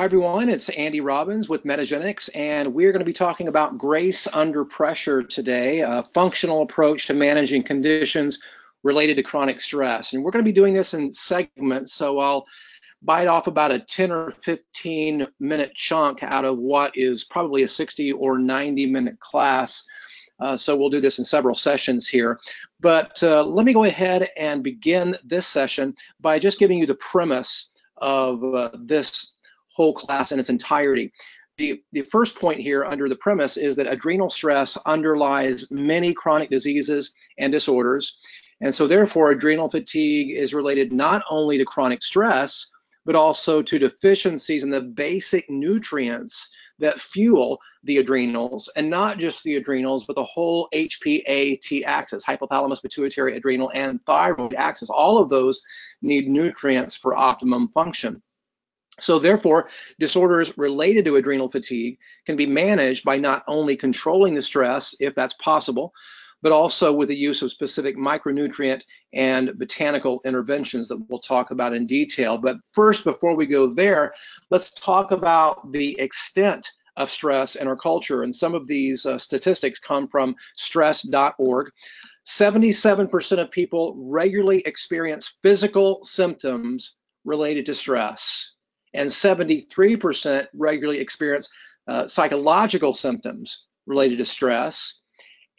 Hi, everyone. It's Andy Robbins with Metagenics, and we're going to be talking about grace under pressure today, a functional approach to managing conditions related to chronic stress. And we're going to be doing this in segments, so I'll bite off about a 10 or 15 minute chunk out of what is probably a 60 or 90 minute class. Uh, so we'll do this in several sessions here. But uh, let me go ahead and begin this session by just giving you the premise of uh, this whole class in its entirety. The, the first point here under the premise is that adrenal stress underlies many chronic diseases and disorders. And so therefore, adrenal fatigue is related not only to chronic stress, but also to deficiencies in the basic nutrients that fuel the adrenals, and not just the adrenals, but the whole HPA-T axis, hypothalamus, pituitary, adrenal, and thyroid axis. All of those need nutrients for optimum function. So therefore, disorders related to adrenal fatigue can be managed by not only controlling the stress, if that's possible, but also with the use of specific micronutrient and botanical interventions that we'll talk about in detail. But first, before we go there, let's talk about the extent of stress in our culture. And some of these uh, statistics come from stress.org. 77% of people regularly experience physical symptoms related to stress and 73% regularly experience uh, psychological symptoms related to stress.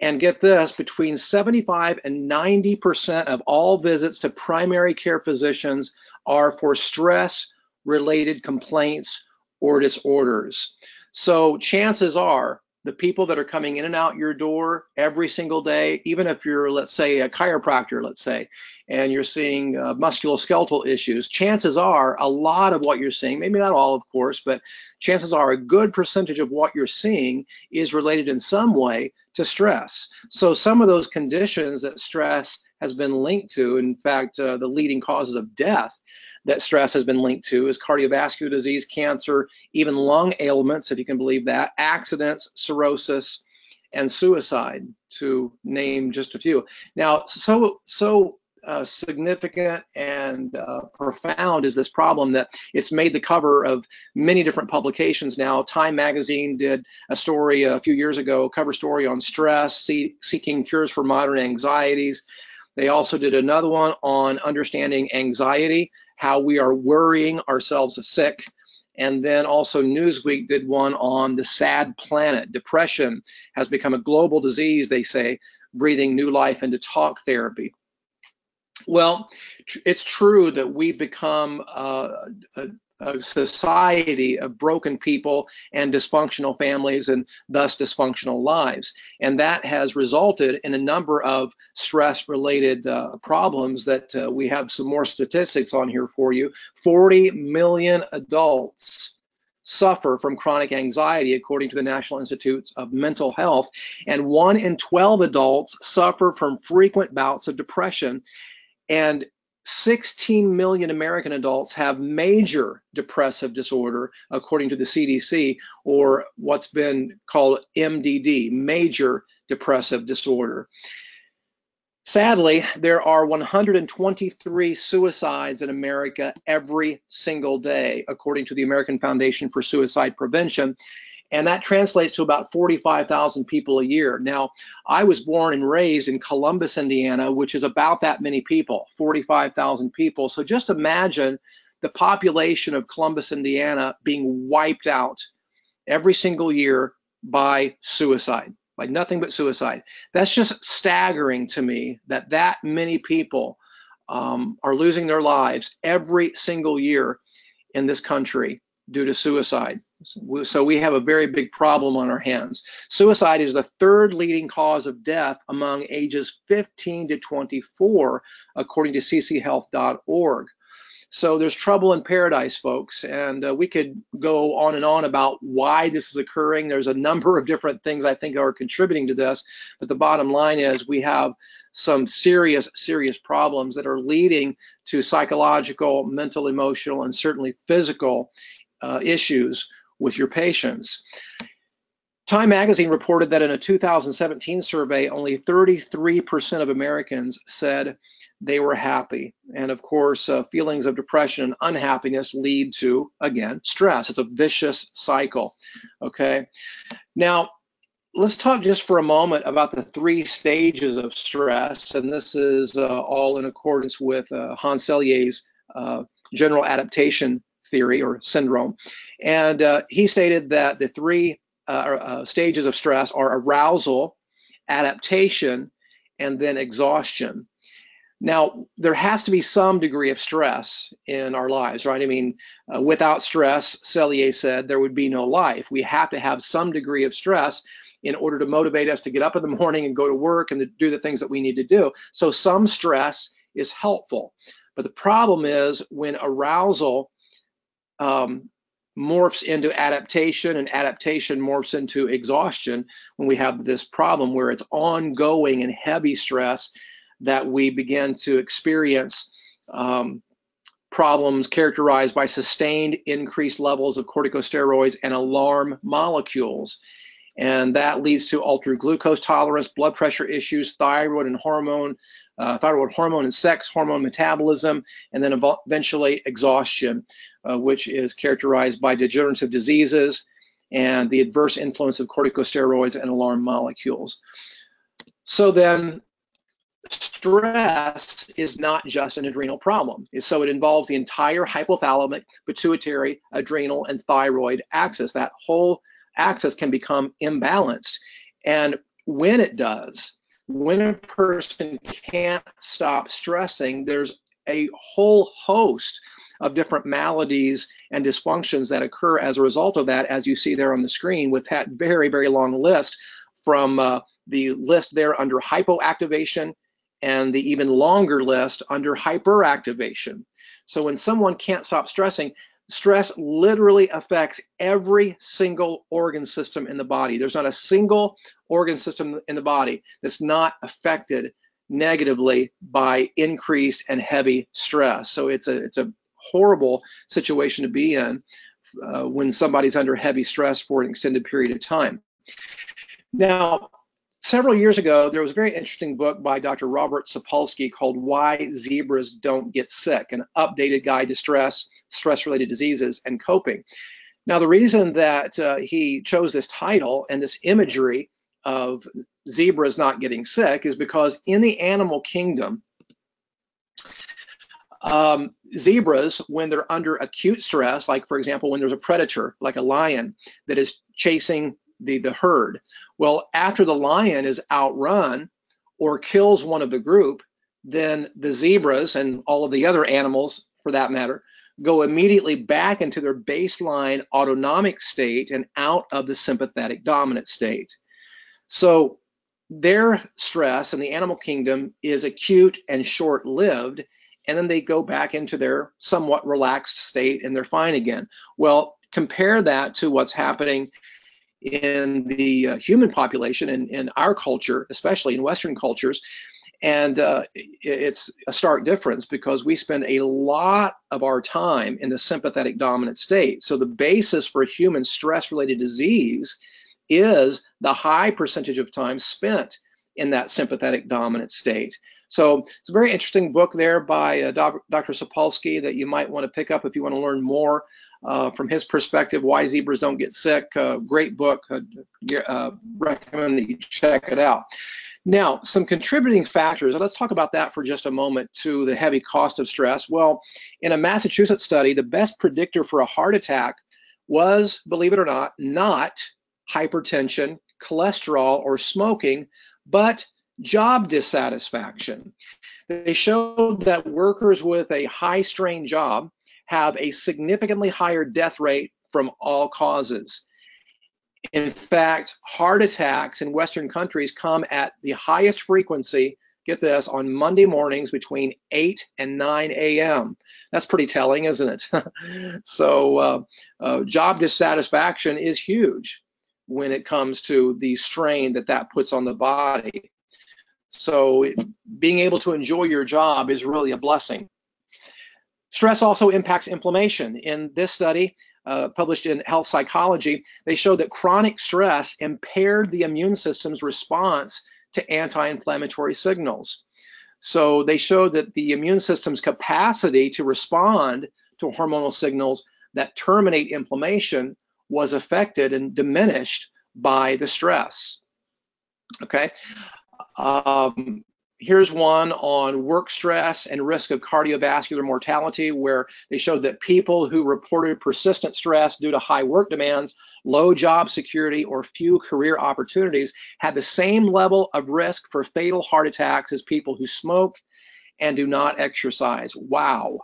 And get this, between 75 and 90% of all visits to primary care physicians are for stress related complaints or disorders. So chances are the people that are coming in and out your door every single day, even if you're, let's say, a chiropractor, let's say, and you're seeing uh, musculoskeletal issues, chances are a lot of what you're seeing, maybe not all, of course, but chances are a good percentage of what you're seeing is related in some way to stress. So some of those conditions that stress has been linked to, in fact, uh, the leading causes of death that stress has been linked to is cardiovascular disease, cancer, even lung ailments, if you can believe that, accidents, cirrhosis, and suicide, to name just a few. Now, so so uh, significant and uh, profound is this problem that it's made the cover of many different publications now. Time magazine did a story a few years ago, cover story on stress, see, seeking cures for modern anxieties. They also did another one on understanding anxiety, how we are worrying ourselves sick. And then also Newsweek did one on the sad planet. Depression has become a global disease, they say, breathing new life into talk therapy. Well, it's true that we've become uh, a, a society of broken people and dysfunctional families and thus dysfunctional lives. And that has resulted in a number of stress related uh, problems that uh, we have some more statistics on here for you. 40 million adults suffer from chronic anxiety, according to the National Institutes of Mental Health, and one in 12 adults suffer from frequent bouts of depression. And 16 million American adults have major depressive disorder, according to the CDC, or what's been called MDD, major depressive disorder. Sadly, there are 123 suicides in America every single day, according to the American Foundation for Suicide Prevention and that translates to about 45,000 people a year. Now, I was born and raised in Columbus, Indiana, which is about that many people, 45,000 people. So just imagine the population of Columbus, Indiana being wiped out every single year by suicide, by nothing but suicide. That's just staggering to me that that many people um, are losing their lives every single year in this country due to suicide. So we have a very big problem on our hands. Suicide is the third leading cause of death among ages 15 to 24, according to cchealth.org. So there's trouble in paradise, folks, and uh, we could go on and on about why this is occurring. There's a number of different things I think are contributing to this, but the bottom line is we have some serious, serious problems that are leading to psychological, mental, emotional, and certainly physical uh, issues with your patients. Time magazine reported that in a 2017 survey, only 33% of Americans said they were happy. And of course, uh, feelings of depression and unhappiness lead to, again, stress. It's a vicious cycle. Okay. Now, let's talk just for a moment about the three stages of stress. And this is uh, all in accordance with uh, Hans Selye's uh, general adaptation theory or syndrome. And uh, he stated that the three uh, stages of stress are arousal, adaptation, and then exhaustion. Now, there has to be some degree of stress in our lives, right? I mean, uh, without stress, Selye said, there would be no life. We have to have some degree of stress in order to motivate us to get up in the morning and go to work and to do the things that we need to do. So, some stress is helpful. But the problem is when arousal um, morphs into adaptation and adaptation morphs into exhaustion when we have this problem where it's ongoing and heavy stress that we begin to experience um, problems characterized by sustained increased levels of corticosteroids and alarm molecules. And that leads to altered glucose tolerance, blood pressure issues, thyroid and hormone, uh, thyroid hormone and sex hormone metabolism, and then eventually exhaustion, uh, which is characterized by degenerative diseases and the adverse influence of corticosteroids and alarm molecules. So then stress is not just an adrenal problem. So it involves the entire hypothalamic, pituitary, adrenal, and thyroid axis. That whole axis can become imbalanced. And when it does, when a person can't stop stressing, there's a whole host of different maladies and dysfunctions that occur as a result of that, as you see there on the screen with that very, very long list from uh, the list there under hypoactivation and the even longer list under hyperactivation. So when someone can't stop stressing, stress literally affects every single organ system in the body. There's not a single organ system in the body that's not affected negatively by increased and heavy stress. So it's a it's a horrible situation to be in uh, when somebody's under heavy stress for an extended period of time. Now, several years ago, there was a very interesting book by Dr. Robert Sapolsky called Why Zebras Don't Get Sick, an updated guide to stress, stress related diseases, and coping. Now, the reason that uh, he chose this title and this imagery of zebras not getting sick is because in the animal kingdom, um, zebras, when they're under acute stress, like for example, when there's a predator, like a lion, that is chasing the, the herd. Well, after the lion is outrun or kills one of the group, then the zebras and all of the other animals, for that matter, go immediately back into their baseline autonomic state and out of the sympathetic dominant state. So their stress in the animal kingdom is acute and short lived, and then they go back into their somewhat relaxed state and they're fine again. Well, compare that to what's happening in the uh, human population and in our culture, especially in Western cultures. And uh, it's a stark difference because we spend a lot of our time in the sympathetic dominant state. So the basis for human stress related disease is the high percentage of time spent in that sympathetic dominant state. So it's a very interesting book there by uh, Dr. Sapolsky that you might want to pick up if you want to learn more uh, from his perspective, Why Zebras Don't Get Sick. Uh, great book. Uh, uh, recommend that you check it out. Now, some contributing factors, let's talk about that for just a moment to the heavy cost of stress. Well, in a Massachusetts study, the best predictor for a heart attack was, believe it or not, not hypertension, cholesterol, or smoking, but job dissatisfaction. They showed that workers with a high strain job have a significantly higher death rate from all causes. In fact, heart attacks in Western countries come at the highest frequency, get this, on Monday mornings between 8 and 9 a.m. That's pretty telling, isn't it? so, uh, uh, job dissatisfaction is huge when it comes to the strain that that puts on the body. So, being able to enjoy your job is really a blessing. Stress also impacts inflammation. In this study, uh, published in Health Psychology, they showed that chronic stress impaired the immune system's response to anti inflammatory signals. So they showed that the immune system's capacity to respond to hormonal signals that terminate inflammation was affected and diminished by the stress. Okay. Um, here's one on work stress and risk of cardiovascular mortality, where they showed that people who reported persistent stress due to high work demands, low job security, or few career opportunities had the same level of risk for fatal heart attacks as people who smoke and do not exercise. Wow.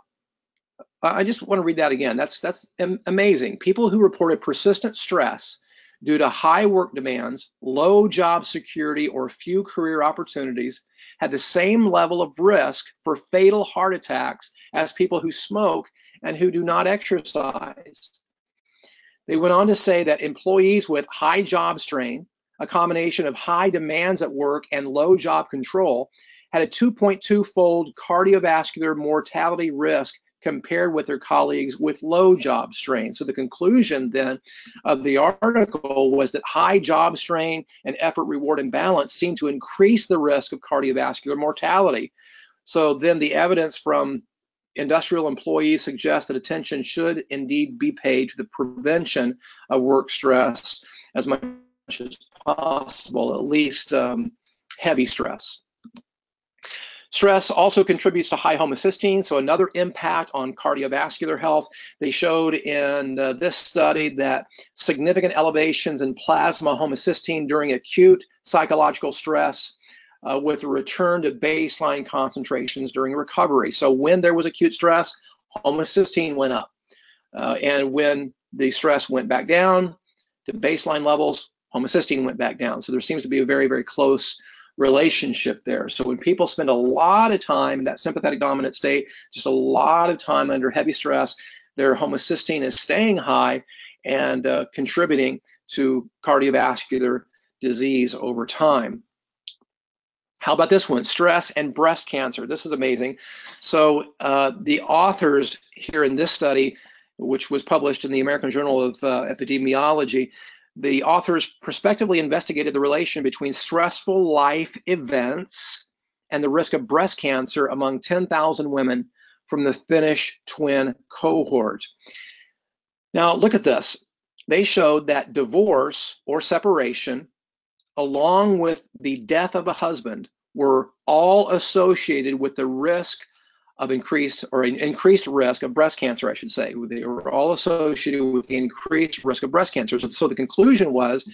I just want to read that again. That's that's amazing. People who reported persistent stress due to high work demands, low job security, or few career opportunities had the same level of risk for fatal heart attacks as people who smoke and who do not exercise. They went on to say that employees with high job strain, a combination of high demands at work and low job control, had a 2.2 fold cardiovascular mortality risk compared with their colleagues with low job strain. So the conclusion then of the article was that high job strain and effort reward imbalance seem to increase the risk of cardiovascular mortality. So then the evidence from industrial employees suggests that attention should indeed be paid to the prevention of work stress as much as possible, at least um, heavy stress. Stress also contributes to high homocysteine, so another impact on cardiovascular health. They showed in uh, this study that significant elevations in plasma homocysteine during acute psychological stress uh, with a return to baseline concentrations during recovery. So when there was acute stress, homocysteine went up. Uh, and when the stress went back down to baseline levels, homocysteine went back down. So there seems to be a very, very close relationship there. So when people spend a lot of time in that sympathetic dominant state, just a lot of time under heavy stress, their homocysteine is staying high and uh, contributing to cardiovascular disease over time. How about this one? Stress and breast cancer. This is amazing. So uh, the authors here in this study, which was published in the American Journal of uh, Epidemiology, the authors prospectively investigated the relation between stressful life events and the risk of breast cancer among 10,000 women from the Finnish twin cohort. Now, look at this. They showed that divorce or separation, along with the death of a husband, were all associated with the risk of increased or an increased risk of breast cancer, I should say. They were all associated with the increased risk of breast cancer. So, the conclusion was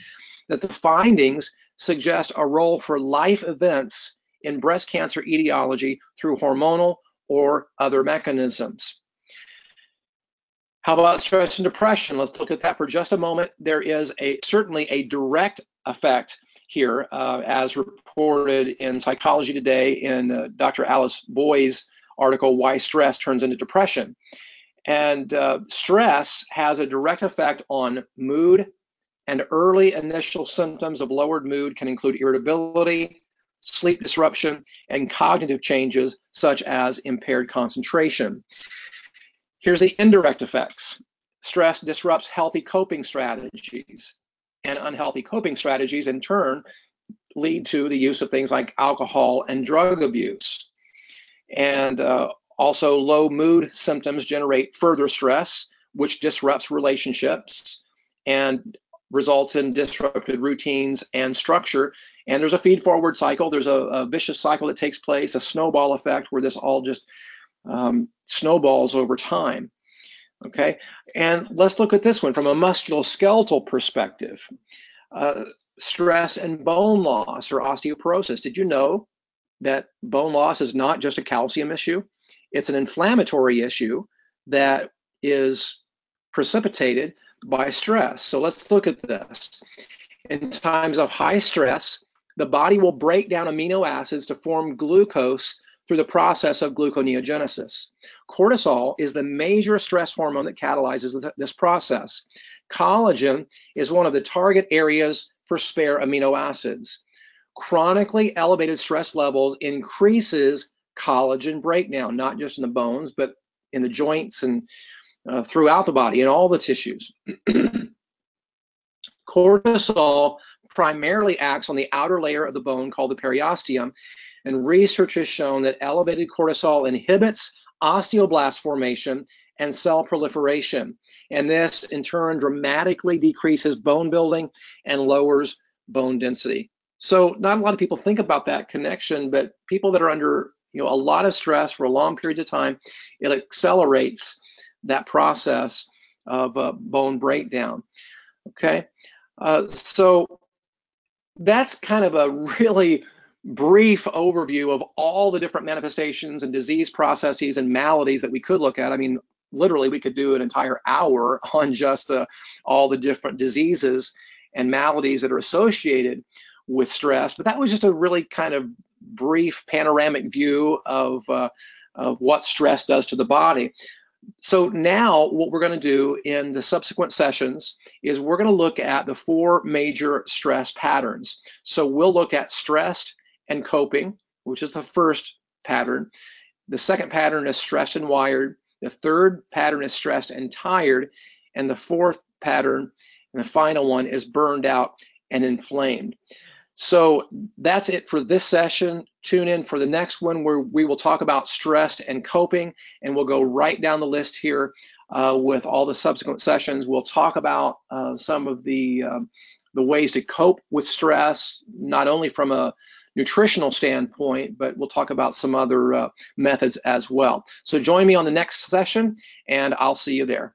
that the findings suggest a role for life events in breast cancer etiology through hormonal or other mechanisms. How about stress and depression? Let's look at that for just a moment. There is a certainly a direct effect here, uh, as reported in Psychology Today in uh, Dr. Alice Boyes article, Why Stress Turns into Depression. And uh, stress has a direct effect on mood, and early initial symptoms of lowered mood can include irritability, sleep disruption, and cognitive changes such as impaired concentration. Here's the indirect effects. Stress disrupts healthy coping strategies, and unhealthy coping strategies in turn lead to the use of things like alcohol and drug abuse. And uh, also, low mood symptoms generate further stress, which disrupts relationships and results in disrupted routines and structure. And there's a feed forward cycle, there's a, a vicious cycle that takes place, a snowball effect where this all just um, snowballs over time. Okay, and let's look at this one from a musculoskeletal perspective. Uh, stress and bone loss or osteoporosis. Did you know that bone loss is not just a calcium issue, it's an inflammatory issue that is precipitated by stress. So let's look at this. In times of high stress, the body will break down amino acids to form glucose through the process of gluconeogenesis. Cortisol is the major stress hormone that catalyzes this process. Collagen is one of the target areas for spare amino acids chronically elevated stress levels increases collagen breakdown, not just in the bones, but in the joints and uh, throughout the body in all the tissues. Cortisol primarily acts on the outer layer of the bone called the periosteum, And research has shown that elevated cortisol inhibits osteoblast formation and cell proliferation. And this, in turn, dramatically decreases bone building and lowers bone density. So, not a lot of people think about that connection, but people that are under you know a lot of stress for a long period of time, it accelerates that process of uh, bone breakdown. Okay, uh, so that's kind of a really brief overview of all the different manifestations and disease processes and maladies that we could look at. I mean, literally, we could do an entire hour on just uh, all the different diseases and maladies that are associated with stress. But that was just a really kind of brief panoramic view of uh, of what stress does to the body. So now what we're going to do in the subsequent sessions is we're going to look at the four major stress patterns. So we'll look at stressed and coping, which is the first pattern. The second pattern is stressed and wired. The third pattern is stressed and tired. And the fourth pattern and the final one is burned out and inflamed. So that's it for this session. Tune in for the next one where we will talk about stress and coping, and we'll go right down the list here uh, with all the subsequent sessions. We'll talk about uh, some of the um, the ways to cope with stress, not only from a nutritional standpoint, but we'll talk about some other uh, methods as well. So join me on the next session, and I'll see you there.